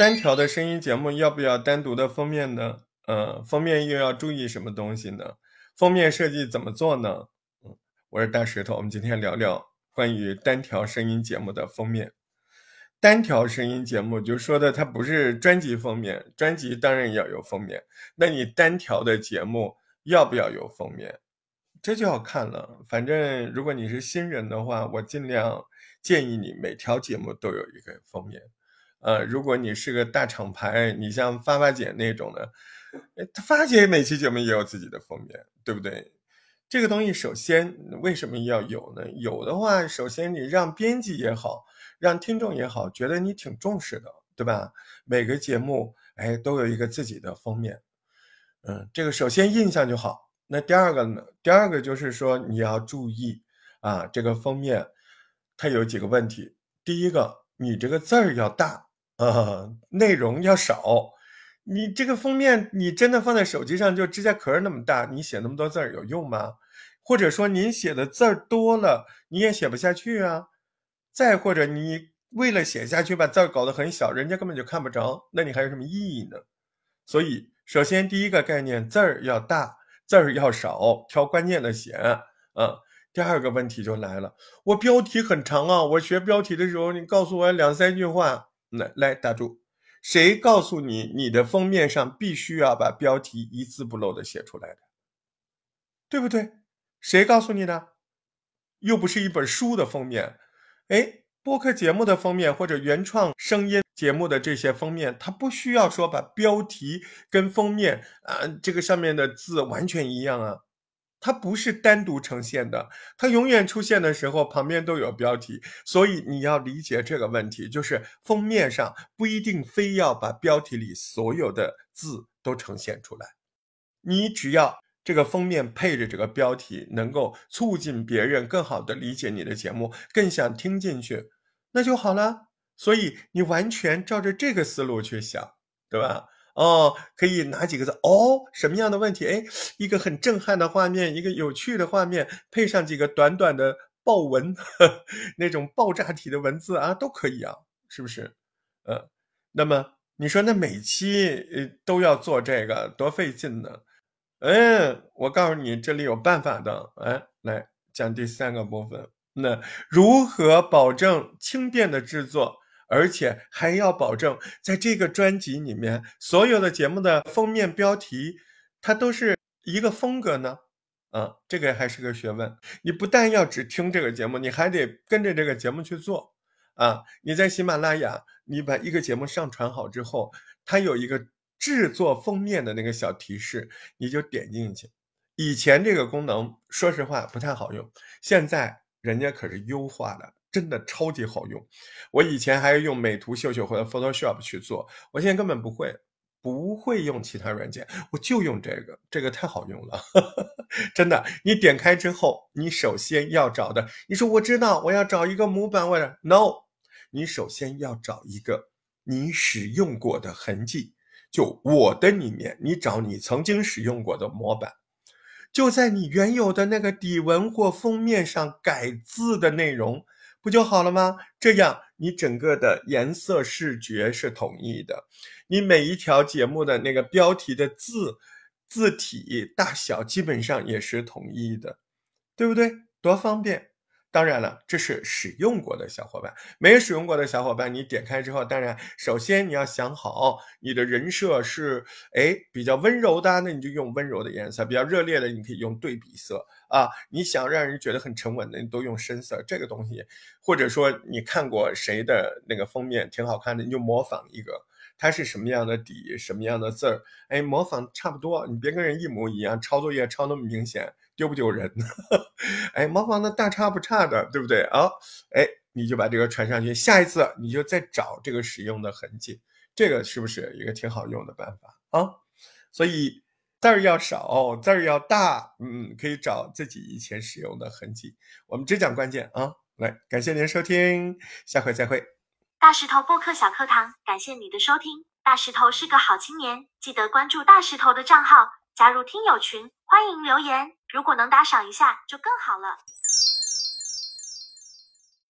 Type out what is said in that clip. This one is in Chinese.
单条的声音节目要不要单独的封面呢？呃，封面又要注意什么东西呢？封面设计怎么做呢？嗯，我是大石头，我们今天聊聊关于单条声音节目的封面。单条声音节目就说的它不是专辑封面，专辑当然要有封面，那你单条的节目要不要有封面？这就要看了。反正如果你是新人的话，我尽量建议你每条节目都有一个封面。呃，如果你是个大厂牌，你像发发姐那种的。他发姐每期节目也有自己的封面，对不对？这个东西首先为什么要有呢？有的话，首先你让编辑也好，让听众也好，觉得你挺重视的，对吧？每个节目哎都有一个自己的封面，嗯，这个首先印象就好。那第二个呢？第二个就是说你要注意啊，这个封面它有几个问题。第一个，你这个字儿要大啊，内容要少。你这个封面，你真的放在手机上就指甲壳那么大，你写那么多字儿有用吗？或者说您写的字儿多了，你也写不下去啊？再或者你为了写下去把字儿搞得很小，人家根本就看不着，那你还有什么意义呢？所以，首先第一个概念，字儿要大，字儿要少，挑关键的写啊。第二个问题就来了，我标题很长啊，我学标题的时候，你告诉我两三句话，来来打住。谁告诉你，你的封面上必须要把标题一字不漏的写出来的，对不对？谁告诉你的？又不是一本书的封面，哎，播客节目的封面或者原创声音节目的这些封面，它不需要说把标题跟封面啊这个上面的字完全一样啊。它不是单独呈现的，它永远出现的时候旁边都有标题，所以你要理解这个问题，就是封面上不一定非要把标题里所有的字都呈现出来，你只要这个封面配着这个标题，能够促进别人更好的理解你的节目，更想听进去，那就好了。所以你完全照着这个思路去想，对吧？哦，可以哪几个字？哦，什么样的问题？哎，一个很震撼的画面，一个有趣的画面，配上几个短短的爆文，那种爆炸体的文字啊，都可以啊，是不是？嗯，那么你说那每期呃都要做这个，多费劲呢？嗯，我告诉你，这里有办法的。哎，来讲第三个部分，那如何保证轻便的制作？而且还要保证，在这个专辑里面，所有的节目的封面标题，它都是一个风格呢。啊，这个还是个学问。你不但要只听这个节目，你还得跟着这个节目去做。啊，你在喜马拉雅，你把一个节目上传好之后，它有一个制作封面的那个小提示，你就点进去。以前这个功能，说实话不太好用，现在人家可是优化了。真的超级好用，我以前还要用美图秀秀或者 Photoshop 去做，我现在根本不会，不会用其他软件，我就用这个，这个太好用了，真的。你点开之后，你首先要找的，你说我知道我要找一个模板，或者 No，你首先要找一个你使用过的痕迹，就我的里面，你找你曾经使用过的模板，就在你原有的那个底纹或封面上改字的内容。不就好了吗？这样你整个的颜色视觉是统一的，你每一条节目的那个标题的字字体大小基本上也是统一的，对不对？多方便。当然了，这是使用过的小伙伴，没有使用过的小伙伴，你点开之后，当然首先你要想好你的人设是哎比较温柔的，那你就用温柔的颜色；比较热烈的，你可以用对比色啊。你想让人觉得很沉稳的，你都用深色。这个东西，或者说你看过谁的那个封面挺好看的，你就模仿一个，它是什么样的底，什么样的字儿，哎，模仿差不多，你别跟人一模一样，抄作业抄那么明显。丢不丢人呢？哎，模仿的大差不差的，对不对啊？哎，你就把这个传上去，下一次你就再找这个使用的痕迹，这个是不是一个挺好用的办法啊？所以字儿要少，字儿要大，嗯，可以找自己以前使用的痕迹。我们只讲关键啊！来，感谢您收听，下回再会。大石头播客小课堂，感谢你的收听。大石头是个好青年，记得关注大石头的账号，加入听友群，欢迎留言。如果能打赏一下就更好了。